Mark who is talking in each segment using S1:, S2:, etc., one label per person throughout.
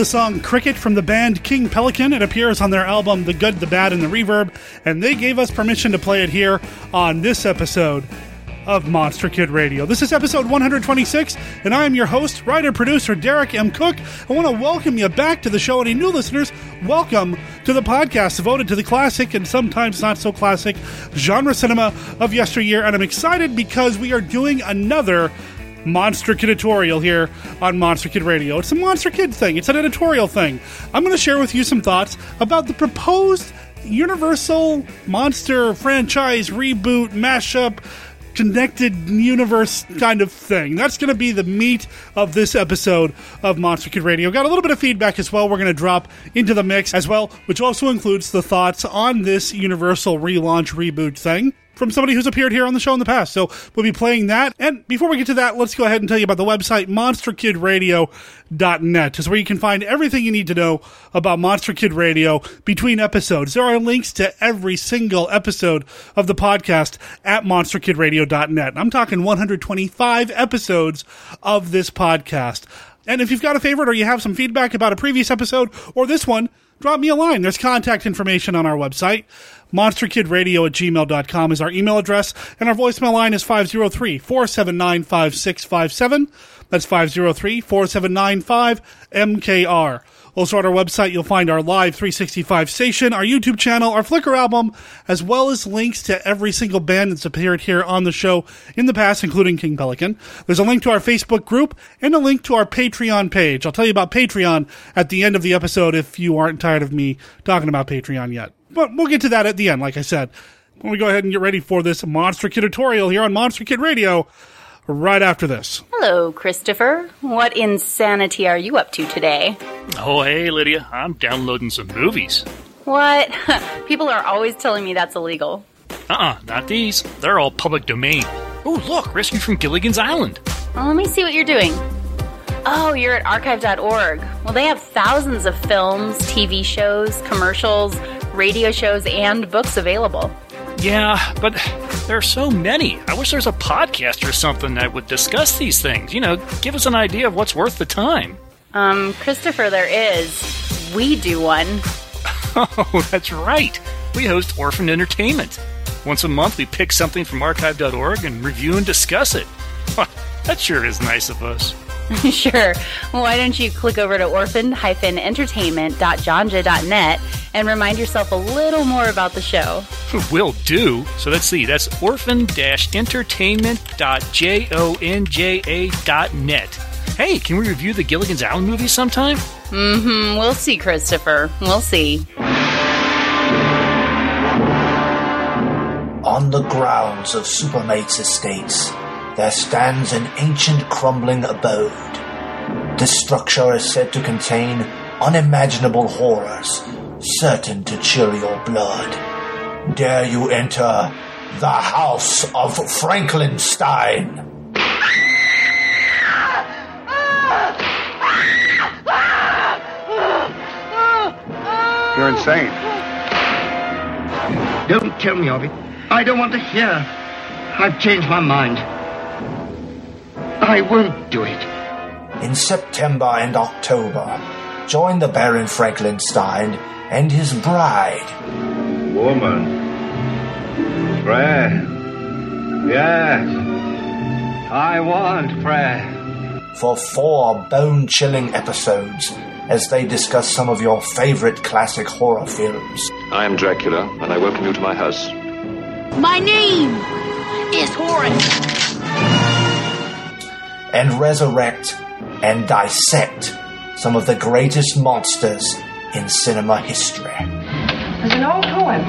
S1: The song Cricket from the band King Pelican. It appears on their album The Good, the Bad, and the Reverb, and they gave us permission to play it here on this episode of Monster Kid Radio. This is episode 126, and I am your host, writer, producer Derek M. Koch. I want to welcome you back to the show. Any new listeners, welcome to the podcast devoted to the classic and sometimes not so classic genre cinema of yesteryear. And I'm excited because we are doing another Monster Kid editorial here on Monster Kid Radio. It's a Monster Kid thing, it's an editorial thing. I'm going to share with you some thoughts about the proposed Universal Monster franchise reboot, mashup, connected universe kind of thing. That's going to be the meat of this episode of Monster Kid Radio. Got a little bit of feedback as well. We're going to drop into the mix as well, which also includes the thoughts on this Universal relaunch reboot thing from somebody who's appeared here on the show in the past. So we'll be playing that. And before we get to that, let's go ahead and tell you about the website monsterkidradio.net is where you can find everything you need to know about Monster Kid Radio between episodes. There are links to every single episode of the podcast at monsterkidradio.net. I'm talking 125 episodes of this podcast. And if you've got a favorite or you have some feedback about a previous episode or this one, drop me a line. There's contact information on our website. MonsterKidRadio at gmail.com is our email address, and our voicemail line is 503 479 5657. That's 503 479 5MKR. Also on our website, you'll find our live 365 station, our YouTube channel, our Flickr album, as well as links to every single band that's appeared here on the show in the past, including King Pelican. There's a link to our Facebook group and a link to our Patreon page. I'll tell you about Patreon at the end of the episode if you aren't tired of me talking about Patreon yet. But we'll get to that at the end, like I said. When we go ahead and get ready for this Monster Kid tutorial here on Monster Kid Radio, right after this.
S2: Hello, Christopher. What insanity are you up to today?
S3: Oh, hey, Lydia. I'm downloading some movies.
S2: What? People are always telling me that's illegal.
S3: Uh uh not these. They're all public domain. Oh, look, Rescue from Gilligan's Island.
S2: Well, let me see what you're doing. Oh, you're at archive.org. Well, they have thousands of films, TV shows, commercials, radio shows, and books available.
S3: Yeah, but there are so many. I wish there's a podcast or something that would discuss these things. You know, give us an idea of what's worth the time.
S2: Um, Christopher, there is. We do one.
S3: Oh, that's right. We host Orphan Entertainment. Once a month, we pick something from archive.org and review and discuss it. that sure is nice of us.
S2: sure. Why don't you click over to orphan-entertainment.jonja.net and remind yourself a little more about the show?
S3: Will do. So let's see. That's orphan-entertainment.jonja.net. Hey, can we review the Gilligan's Island movie sometime?
S2: Mm-hmm. We'll see, Christopher. We'll see.
S4: On the grounds of Supermates Estates, there stands an ancient crumbling abode. This structure is said to contain unimaginable horrors, certain to chill your blood. Dare you enter the House of Franklinstein?
S5: You're insane.
S6: Don't tell me of it. I don't want to hear. I've changed my mind. I won't do it.
S4: In September and October, join the Baron Franklinstein and his bride.
S5: Woman. Prayer. Yes. I want prayer.
S4: For four bone chilling episodes as they discuss some of your favorite classic horror films.
S7: I am Dracula, and I welcome you to my house.
S8: My name is Horace.
S4: And resurrect and dissect some of the greatest monsters in cinema history.
S9: There's an old poem.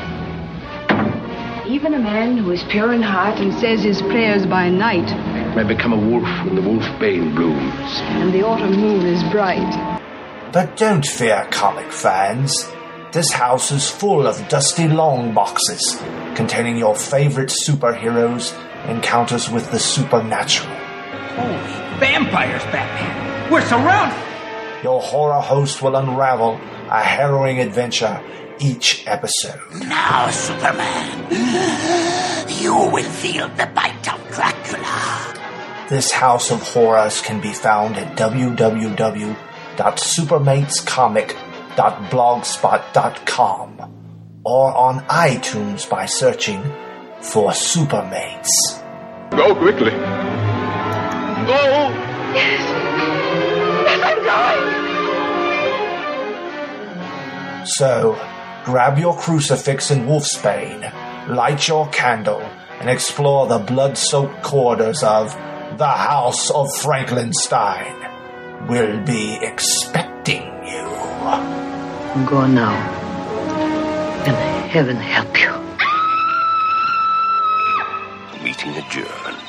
S9: Even a man who is pure in heart and says his prayers by night,
S5: May become a wolf when the wolf bane blooms.
S9: and the autumn moon is bright.
S4: But don't fear, comic fans. This house is full of dusty long boxes containing your favorite superheroes, encounters with the supernatural.
S10: Vampires, Batman! We're surrounded!
S4: Your horror host will unravel a harrowing adventure each episode.
S8: Now, Superman, you will feel the bite of Dracula.
S4: This house of horrors can be found at www.supermatescomic.blogspot.com or on iTunes by searching for Supermates.
S5: Go quickly.
S9: Go! Yes. Yes, I'm going!
S4: So, grab your crucifix and wolfsbane, light your candle, and explore the blood-soaked corridors of the House of Frankenstein. We'll be expecting you.
S11: Go now, and heaven help you.
S8: Meeting adjourned.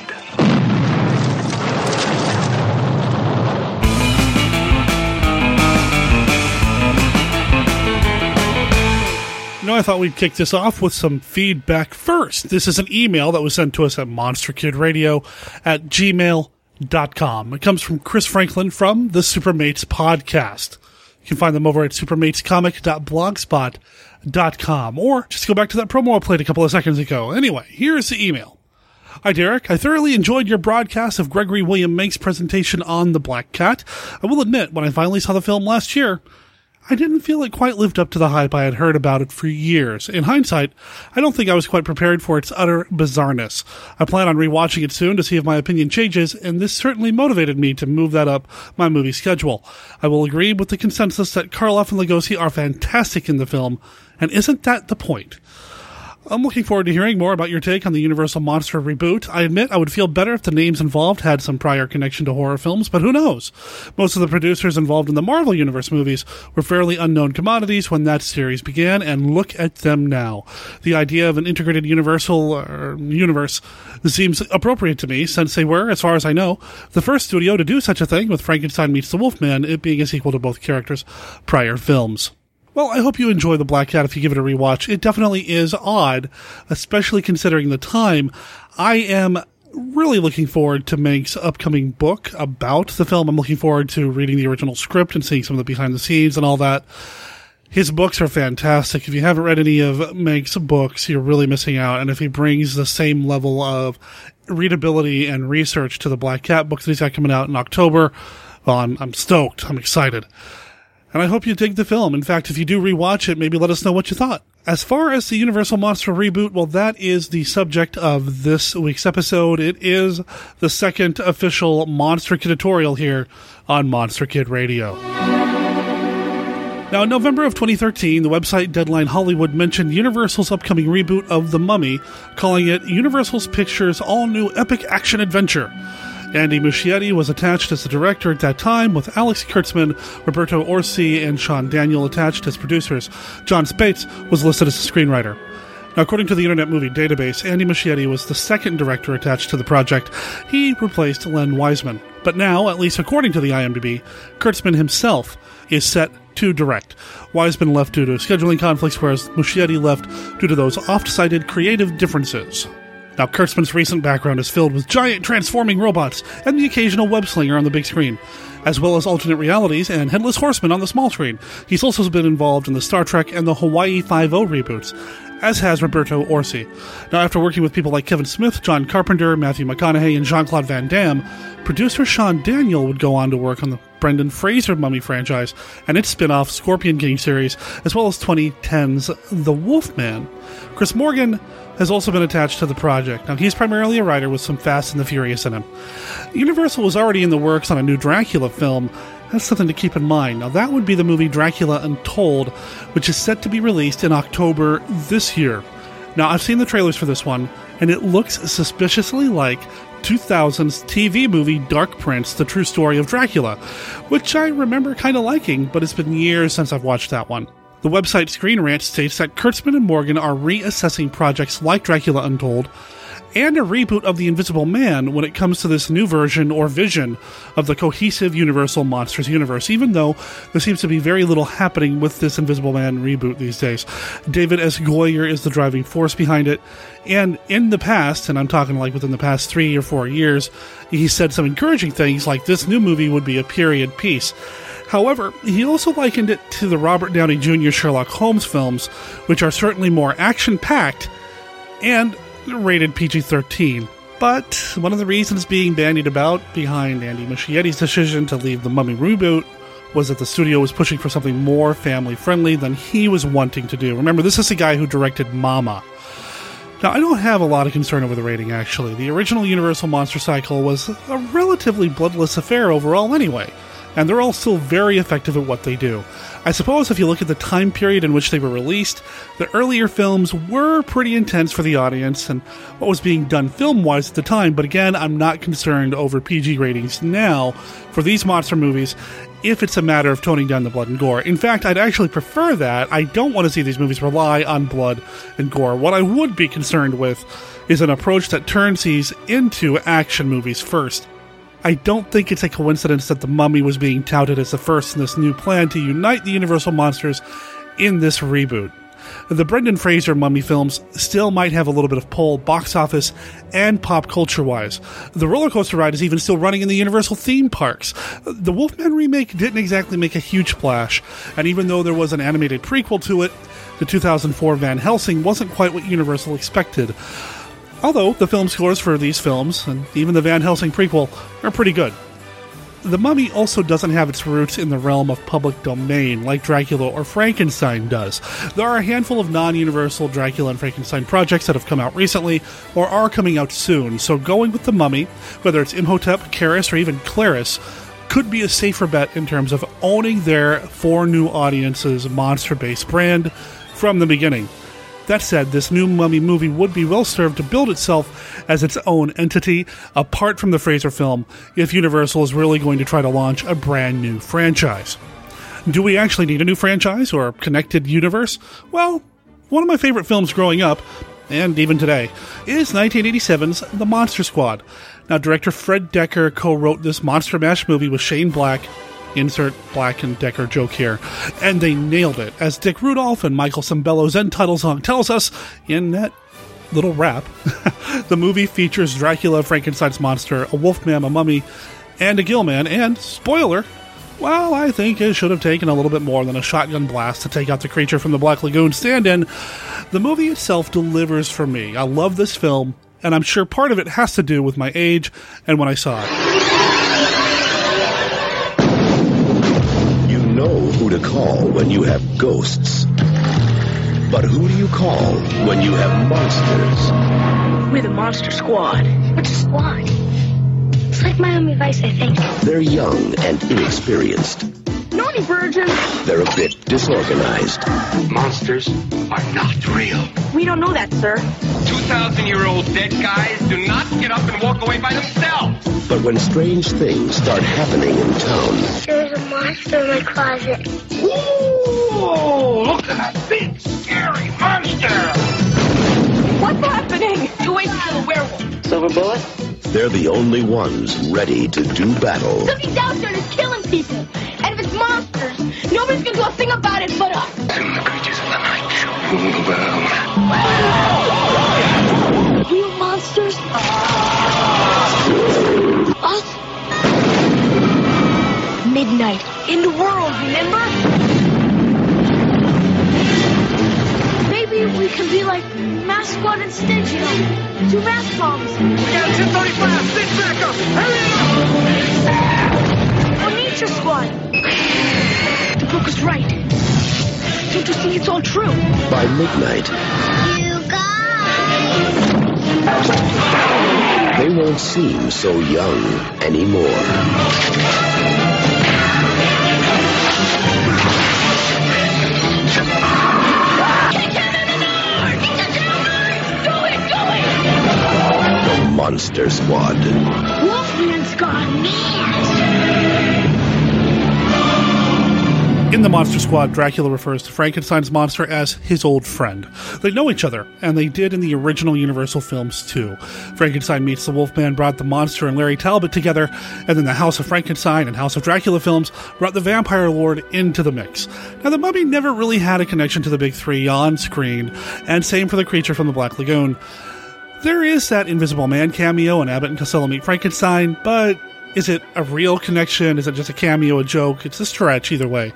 S1: Know, I thought we'd kick this off with some feedback first. This is an email that was sent to us at monsterkidradio at gmail.com. It comes from Chris Franklin from the Supermates podcast. You can find them over at supermatescomic.blogspot.com or just go back to that promo I played a couple of seconds ago. Anyway, here's the email. Hi, Derek. I thoroughly enjoyed your broadcast of Gregory William Mank's presentation on The Black Cat. I will admit, when I finally saw the film last year, I didn't feel it quite lived up to the hype I had heard about it for years. In hindsight, I don't think I was quite prepared for its utter bizarreness. I plan on rewatching it soon to see if my opinion changes, and this certainly motivated me to move that up my movie schedule. I will agree with the consensus that Karloff and Lugosi are fantastic in the film, and isn't that the point? I'm looking forward to hearing more about your take on the Universal Monster reboot. I admit I would feel better if the names involved had some prior connection to horror films, but who knows? Most of the producers involved in the Marvel Universe movies were fairly unknown commodities when that series began, and look at them now. The idea of an integrated Universal uh, universe seems appropriate to me, since they were, as far as I know, the first studio to do such a thing, with Frankenstein meets the Wolfman, it being a sequel to both characters' prior films. Well, I hope you enjoy The Black Cat if you give it a rewatch. It definitely is odd, especially considering the time. I am really looking forward to Mank's upcoming book about the film. I'm looking forward to reading the original script and seeing some of the behind the scenes and all that. His books are fantastic. If you haven't read any of Mank's books, you're really missing out. And if he brings the same level of readability and research to the Black Cat books that he's got coming out in October, well, I'm, I'm stoked. I'm excited and I hope you dig the film. In fact, if you do rewatch it, maybe let us know what you thought. As far as the Universal Monster reboot, well, that is the subject of this week's episode. It is the second official Monster Kid tutorial here on Monster Kid Radio. Now, in November of 2013, the website Deadline Hollywood mentioned Universal's upcoming reboot of The Mummy, calling it Universal's Pictures' all new epic action adventure. Andy Muschietti was attached as the director at that time, with Alex Kurtzman, Roberto Orci, and Sean Daniel attached as producers. Jon Spaihts was listed as a screenwriter. Now, according to the Internet Movie Database, Andy Muschietti was the second director attached to the project. He replaced Len Wiseman. But now, at least according to the IMDb, Kurtzman himself is set to direct. Wiseman left due to scheduling conflicts, whereas Muschietti left due to those oft cited creative differences. Now, Kurtzman's recent background is filled with giant transforming robots and the occasional web slinger on the big screen, as well as alternate realities and Headless Horseman on the small screen. He's also been involved in the Star Trek and the Hawaii Five-O reboots, as has Roberto Orci. Now, after working with people like Kevin Smith, John Carpenter, Matthew McConaughey, and Jean Claude Van Damme, producer Sean Daniel would go on to work on the Brendan Fraser Mummy franchise and its spin off Scorpion King series, as well as 2010's The Wolfman. Chris Morgan has also been attached to the project. Now, he's primarily a writer with some Fast and the Furious in him. Universal was already in the works on a new Dracula film. That's something to keep in mind. Now, that would be the movie Dracula Untold, which is set to be released in October this year. Now, I've seen the trailers for this one, and it looks suspiciously like 2000's TV movie Dark Prince, The True Story of Dracula, which I remember kind of liking, but it's been years since I've watched that one. The website Screen Rant states that Kurtzman and Morgan are reassessing projects like Dracula Untold and a reboot of The Invisible Man when it comes to this new version or vision of the cohesive Universal Monsters universe, even though there seems to be very little happening with this Invisible Man reboot these days. David S. Goyer is the driving force behind it, and in the past, and I'm talking like within the past three or four years, he said some encouraging things like this new movie would be a period piece. However, he also likened it to the Robert Downey Jr. Sherlock Holmes films, which are certainly more action packed and rated PG 13. But one of the reasons being bandied about behind Andy Muschietti's decision to leave the Mummy reboot was that the studio was pushing for something more family friendly than he was wanting to do. Remember, this is the guy who directed Mama. Now, I don't have a lot of concern over the rating, actually. The original Universal Monster Cycle was a relatively bloodless affair overall, anyway, and they're all still very effective at what they do. I suppose if you look at the time period in which they were released, the earlier films were pretty intense for the audience and what was being done film wise at the time, but again, I'm not concerned over PG ratings now for these monster movies if it's a matter of toning down the blood and gore. In fact, I'd actually prefer that. I don't want to see these movies rely on blood and gore. What I would be concerned with is an approach that turns these into action movies first. I don't think it's a coincidence that The Mummy was being touted as the first in this new plan to unite the Universal monsters in this reboot. The Brendan Fraser Mummy films still might have a little bit of pull, box office and pop culture wise. The roller coaster ride is even still running in the Universal theme parks. The Wolfman remake didn't exactly make a huge splash, and even though there was an animated prequel to it, the 2004 Van Helsing wasn't quite what Universal expected. Although the film scores for these films, and even the Van Helsing prequel, are pretty good. The Mummy also doesn't have its roots in the realm of public domain like Dracula or Frankenstein does. There are a handful of non universal Dracula and Frankenstein projects that have come out recently or are coming out soon, so going with The Mummy, whether it's Imhotep, Kharis, or even Clarice, could be a safer bet in terms of owning their for new audiences monster based brand from the beginning. That said, this new Mummy movie would be well served to build itself as its own entity, apart from the Fraser film, if Universal is really going to try to launch a brand new franchise. Do we actually need a new franchise or connected universe? Well, one of my favorite films growing up, and even today, is 1987's The Monster Squad. Now, director Fred Dekker co wrote this Monster Mash movie with Shane Black Insert Black and Decker joke here. And they nailed it, as Dick Rudolph and Michael Sembello's end title song tells us in that little rap. the movie features Dracula, Frankenstein's monster, a wolfman, a mummy, and a gillman, and, spoiler, well, I think it should have taken a little bit more than a shotgun blast to take out the creature from the Black Lagoon stand in. The movie itself delivers for me. I love this film, and I'm sure part of it has to do with my age and when I saw it.
S12: Who to call when you have ghosts. But who do you call when you have monsters?
S13: We're the Monster Squad. What's a squad? It's like Miami Vice, I think.
S12: They're young and inexperienced.
S13: Naughty virgin.
S12: They're a bit disorganized.
S14: Monsters are not real.
S13: We don't know that, sir.
S14: 2,000 year old dead guys do not get up and walk away by themselves.
S12: But when strange things start happening in town,
S13: there's a monster in my closet.
S14: Ooh, look at that big, scary monster!
S13: What's happening? You wait until a werewolf.
S11: Silver bullet?
S12: They're the only ones ready to do battle.
S13: Somebody's out there that's killing people. And if it's monsters, nobody's gonna do a thing about it but us.
S14: And the creatures of the night shall rule the world.
S13: Real monsters? Us? Midnight. In the world, remember? Maybe we can be like Mask Squad instead, you know. Two mask bombs.
S14: We got 1035. Stick back up. Hurry
S13: up! Or Nature Squad. The book is right. Don't you see it's all true?
S12: By midnight.
S13: You guys!
S12: They won't seem so young anymore. Monster Squad.
S13: Wolfman's gone mad.
S1: In the Monster Squad, Dracula refers to Frankenstein's monster as his old friend. They know each other, and they did in the original Universal films too. Frankenstein meets the Wolfman brought the monster and Larry Talbot together, and then the House of Frankenstein and House of Dracula films brought the Vampire Lord into the mix. Now, the Mummy never really had a connection to the big three on screen, and same for the creature from the Black Lagoon. There is that Invisible Man cameo in Abbott and Costello Meet Frankenstein, but is it a real connection? Is it just a cameo, a joke? It's a stretch either way.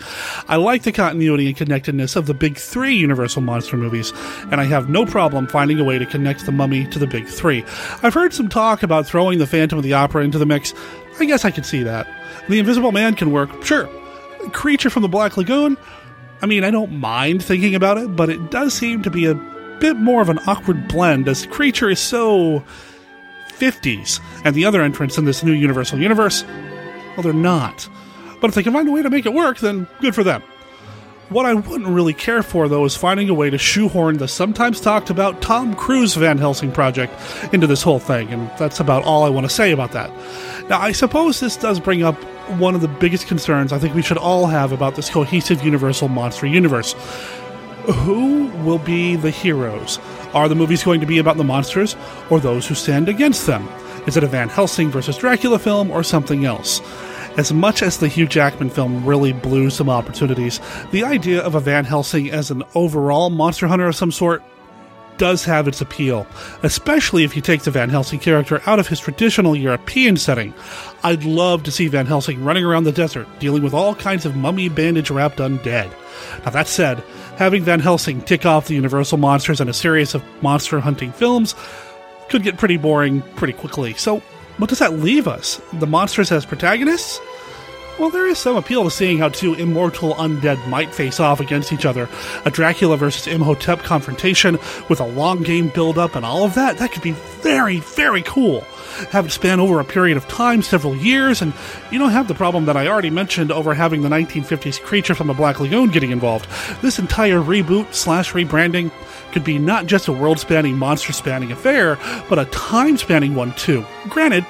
S1: I like the continuity and connectedness of the big three Universal Monster movies, and I have no problem finding a way to connect the mummy to the big three. I've heard some talk about throwing the Phantom of the Opera into the mix. I guess I could see that. The Invisible Man can work, sure. Creature from the Black Lagoon, I mean, I don't mind thinking about it, but it does seem to be a bit more of an awkward blend as the Creature is so 50s, and the other entrants in this new Universal Universe, well, they're not. But if they can find a way to make it work, then good for them. What I wouldn't really care for, though, is finding a way to shoehorn the sometimes talked about Tom Cruise Van Helsing project into this whole thing, and that's about all I want to say about that. Now, I suppose this does bring up one of the biggest concerns I think we should all have about this cohesive Universal Monster Universe. Who will be the heroes? Are the movies going to be about the monsters or those who stand against them? Is it a Van Helsing versus Dracula film or something else? As much as the Hugh Jackman film really blew some opportunities, the idea of a Van Helsing as an overall monster hunter of some sort does have its appeal, especially if you take the Van Helsing character out of his traditional European setting. I'd love to see Van Helsing running around the desert, dealing with all kinds of mummy bandage wrapped undead. Now, that said, having Van Helsing tick off the Universal monsters in a series of monster hunting films could get pretty boring pretty quickly. So, what does that leave us? The monsters as protagonists? Well, there is some appeal to seeing how two immortal undead might face off against each other. A Dracula versus Imhotep confrontation with a long game build up and all of that, that could be very, very cool. Have it span over a period of time, several years, and you don't have the problem that I already mentioned over having the 1950s creature from the Black Lagoon getting involved. This entire reboot slash rebranding could be not just a world spanning, monster spanning affair, but a time spanning one too. Granted,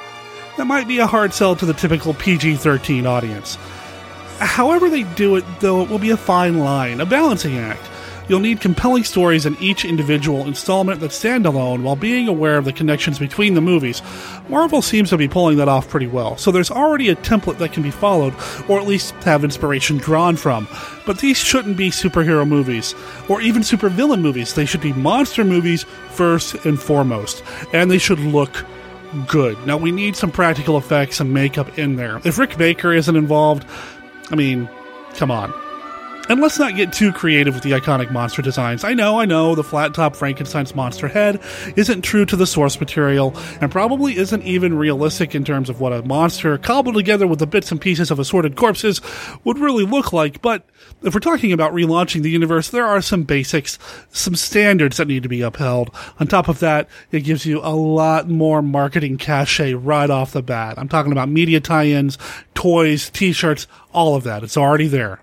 S1: that might be a hard sell to the typical PG 13 audience. However, they do it, though, it will be a fine line, a balancing act. You'll need compelling stories in each individual installment that stand alone while being aware of the connections between the movies. Marvel seems to be pulling that off pretty well, so there's already a template that can be followed, or at least have inspiration drawn from. But these shouldn't be superhero movies, or even supervillain movies. They should be monster movies first and foremost, and they should look good. Now, we need some practical effects and makeup in there. If Rick Baker isn't involved, I mean, come on. And let's not get too creative with the iconic monster designs. I know, I know, the flat top Frankenstein's monster head isn't true to the source material, and probably isn't even realistic in terms of what a monster cobbled together with the bits and pieces of assorted corpses would really look like, but if we're talking about relaunching the universe, there are some basics, some standards that need to be upheld. On top of that, it gives you a lot more marketing cachet right off the bat. I'm talking about media tie-ins, toys, t-shirts, all of that. It's already there.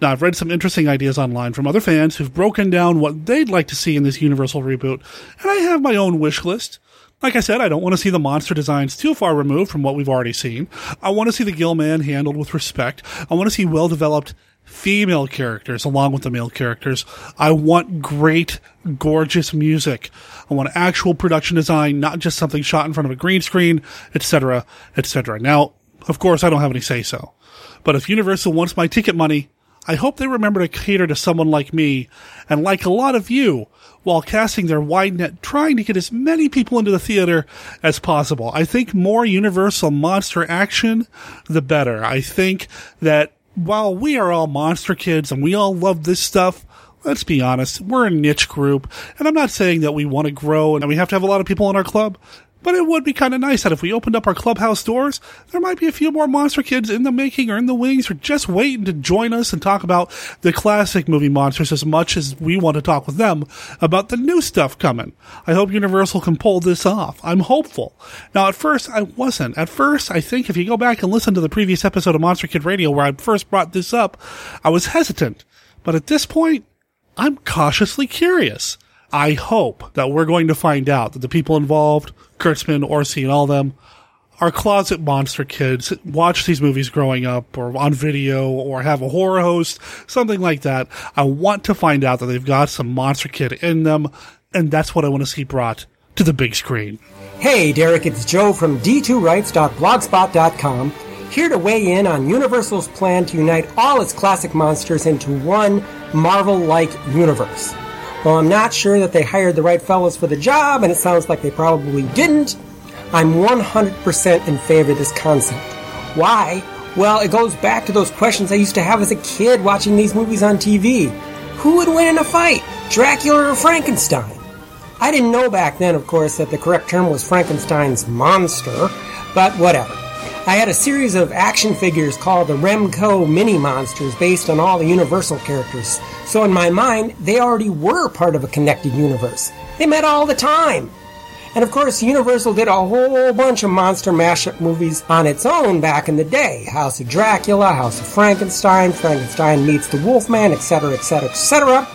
S1: Now, I've read some interesting ideas online from other fans who've broken down what they'd like to see in this Universal reboot, and I have my own wish list. Like I said, I don't want to see the monster designs too far removed from what we've already seen. I want to see the Gill Man handled with respect. I want to see well developed female characters along with the male characters. I want great, gorgeous music. I want actual production design, not just something shot in front of a green screen, etc., etc. Now, of course, I don't have any say so. But if Universal wants my ticket money, I hope they remember to cater to someone like me, and like a lot of you, while casting their wide net trying to get as many people into the theater as possible. I think more universal monster action, the better. I think that while we are all monster kids and we all love this stuff, let's be honest, we're a niche group, and I'm not saying that we want to grow and we have to have a lot of people in our club. But it would be kind of nice that if we opened up our clubhouse doors, there might be a few more monster kids in the making or in the wings or just waiting to join us and talk about the classic movie monsters as much as we want to talk with them about the new stuff coming. I hope Universal can pull this off. I'm hopeful. Now, at first, I wasn't. At first, I think if you go back and listen to the previous episode of Monster Kid Radio where I first brought this up, I was hesitant. But at this point, I'm cautiously curious. I hope that we're going to find out that the people involved, Kurtzman, Orci, and all them, are closet monster kids, watch these movies growing up or on video or have a horror host, something like that. I want to find out that they've got some monster kid in them, and that's what I want to see brought to the big screen.
S15: Hey, Derek, it's Joe from D2Rights.blogspot.com, here to weigh in on Universal's plan to unite all its classic monsters into one Marvel like universe. Well, I'm not sure that they hired the right fellows for the job, and it sounds like they probably didn't. I'm 100% in favor of this concept. Why? Well, it goes back to those questions I used to have as a kid watching these movies on TV. Who would win in a fight, Dracula or Frankenstein? I didn't know back then, of course, that the correct term was Frankenstein's monster, but whatever. I had a series of action figures called the Remco Mini Monsters based on all the Universal characters. So in my mind, they already were part of a connected universe. They met all the time. And of course, Universal did a whole bunch of monster mashup movies on its own back in the day. House of Dracula, House of Frankenstein, Frankenstein meets the Wolfman, etc., etc., etc.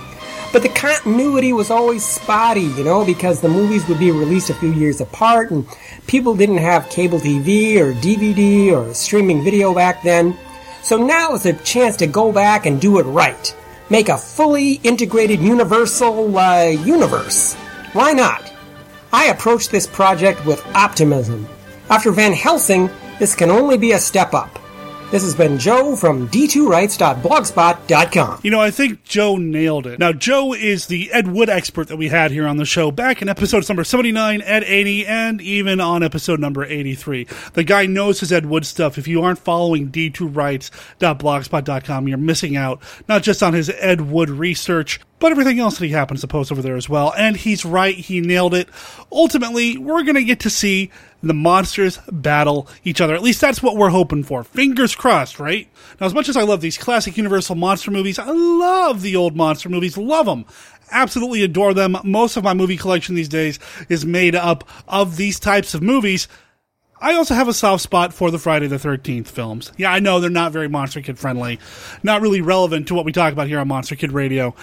S15: But the continuity was always spotty, you know, because the movies would be released a few years apart and people didn't have cable TV or DVD or streaming video back then. So now is a chance to go back and do it right. Make a fully integrated universal uh, universe. Why not? I approach this project with optimism. After Van Helsing, this can only be a step up. This has been Joe from d2rights.blogspot.com.
S1: You know, I think Joe nailed it. Now, Joe is the Ed Wood expert that we had here on the show back in episodes number 79, Ed 80, and even on episode number 83. The guy knows his Ed Wood stuff. If you aren't following d2rights.blogspot.com, you're missing out, not just on his Ed Wood research, but everything else that he happens to post over there as well. And he's right, he nailed it. Ultimately, we're going to get to see the monsters battle each other. At least that's what we're hoping for. Fingers crossed, right? Now, as much as I love these classic Universal monster movies, I love the old monster movies, love them. Absolutely adore them. Most of my movie collection these days is made up of these types of movies. I also have a soft spot for the Friday the 13th films. Yeah, I know they're not very Monster Kid friendly, not really relevant to what we talk about here on Monster Kid Radio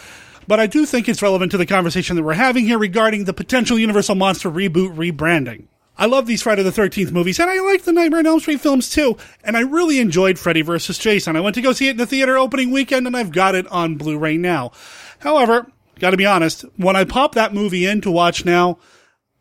S1: but I do think it's relevant to the conversation that we're having here regarding the potential Universal Monster reboot rebranding. I love these Friday the 13th movies, and I like the Nightmare on Elm Street films too, and I really enjoyed Freddy vs. Jason. I went to go see it in the theater opening weekend, and I've got it on Blu-ray now. However, gotta be honest, when I pop that movie in to watch now,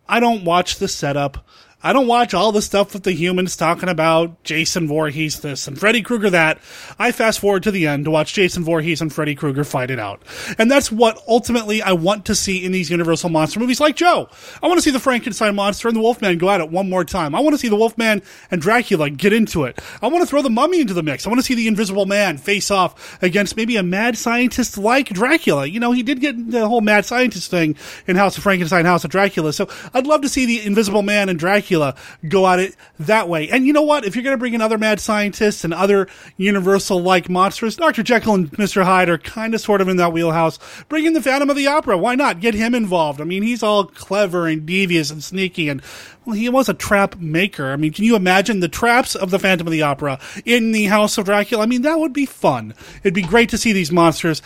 S1: I don't watch the setup. I don't watch all the stuff with the humans talking about Jason Voorhees this and Freddy Krueger that. I fast forward to the end to watch Jason Voorhees and Freddy Krueger fight it out. And that's what ultimately I want to see in these Universal monster movies like Joe. I want to see the Frankenstein monster and the Wolfman go at it one more time. I want to see the Wolfman and Dracula get into it. I want to throw the mummy into the mix. I want to see the Invisible Man face off against maybe a mad scientist like Dracula. You know, he did get the whole mad scientist thing in House of Frankenstein, House of Dracula. So I'd love to see the Invisible Man and Dracula Dracula go at it that way. And you know what? If you're going to bring in other mad scientists and other universal like monsters, Dr. Jekyll and Mr. Hyde are kind of sort of in that wheelhouse. Bring in the Phantom of the Opera. Why not? Get him involved. I mean, he's all clever and devious and sneaky and well, he was a trap maker. I mean, can you imagine the traps of the Phantom of the Opera in the House of Dracula? I mean, that would be fun. It'd be great to see these monsters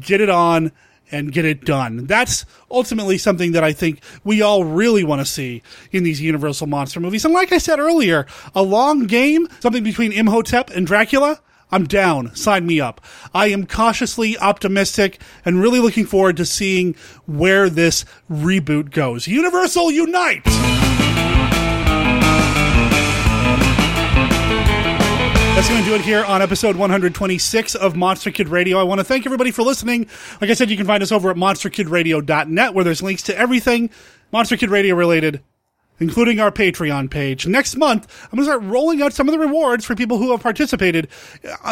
S1: get it on and get it done. That's ultimately something that I think we all really want to see in these Universal monster movies. And like I said earlier, a long game, something between Imhotep and Dracula, I'm down. Sign me up. I am cautiously optimistic and really looking forward to seeing where this reboot goes. Universal Unite! That's going to do it here on episode 126 of Monster Kid Radio. I want to thank everybody for listening. Like I said, you can find us over at monsterkidradio.net where there's links to everything Monster Kid Radio related including our Patreon page. Next month, I'm going to start rolling out some of the rewards for people who have participated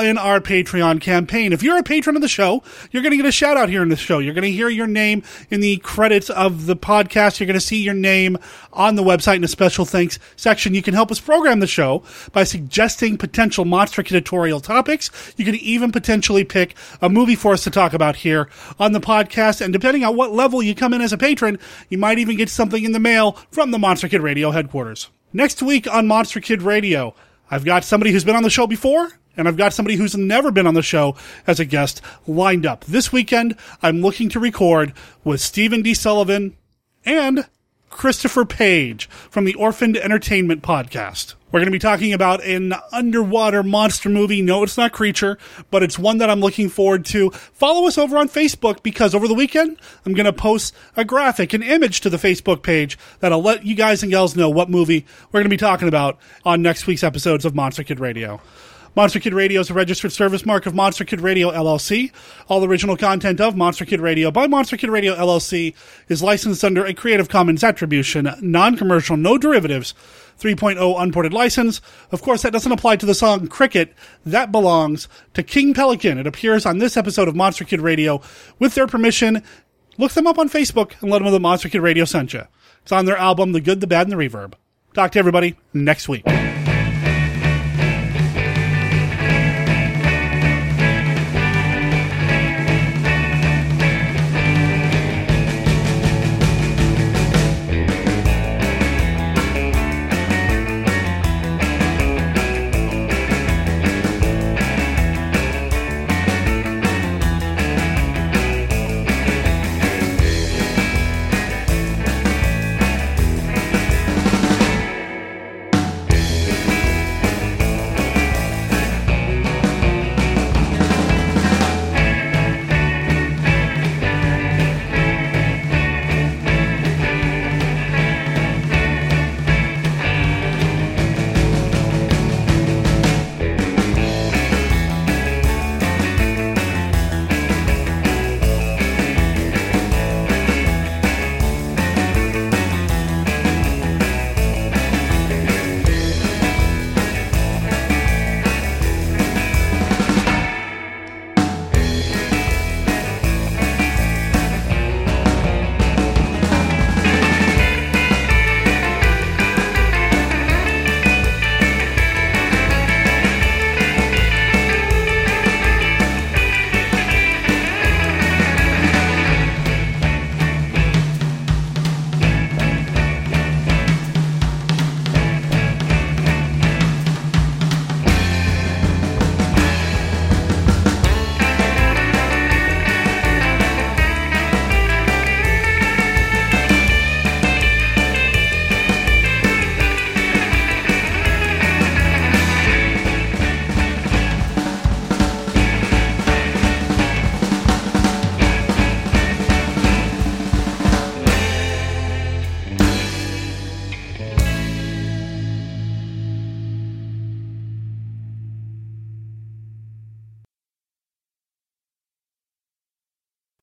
S1: in our Patreon campaign. If you're a patron of the show, you're going to get a shout out here in the show. You're going to hear your name in the credits of the podcast. You're going to see your name on the website in a special thanks section. You can help us program the show by suggesting potential monster editorial topics. You can even potentially pick a movie for us to talk about here on the podcast. And depending on what level you come in as a patron, you might even get something in the mail from the Monster Radio headquarters. Next week on Monster Kid Radio, I've got somebody who's been on the show before, and I've got somebody who's never been on the show as a guest lined up. This weekend, I'm looking to record with Stephen D. Sullivan and Christopher Page from the Orphaned Entertainment Podcast. We're going to be talking about an underwater monster movie. No, it's not Creature, but it's one that I'm looking forward to. Follow us over on Facebook because over the weekend, I'm going to post a graphic, an image to the Facebook page that'll let you guys and gals know what movie we're going to be talking about on next week's episodes of Monster Kid Radio. Monster Kid Radio is a registered service mark of Monster Kid Radio LLC. All original content of Monster Kid Radio by Monster Kid Radio LLC is licensed under a Creative Commons Attribution, non-commercial, no derivatives 3.0 unported license. Of course, that doesn't apply to the song Cricket. That belongs to King Pelican. It appears on this episode of Monster Kid Radio. With their permission, look them up on Facebook and let them know that Monster Kid Radio sent you. It's on their album, The Good, the Bad, and the Reverb. Talk to everybody next week.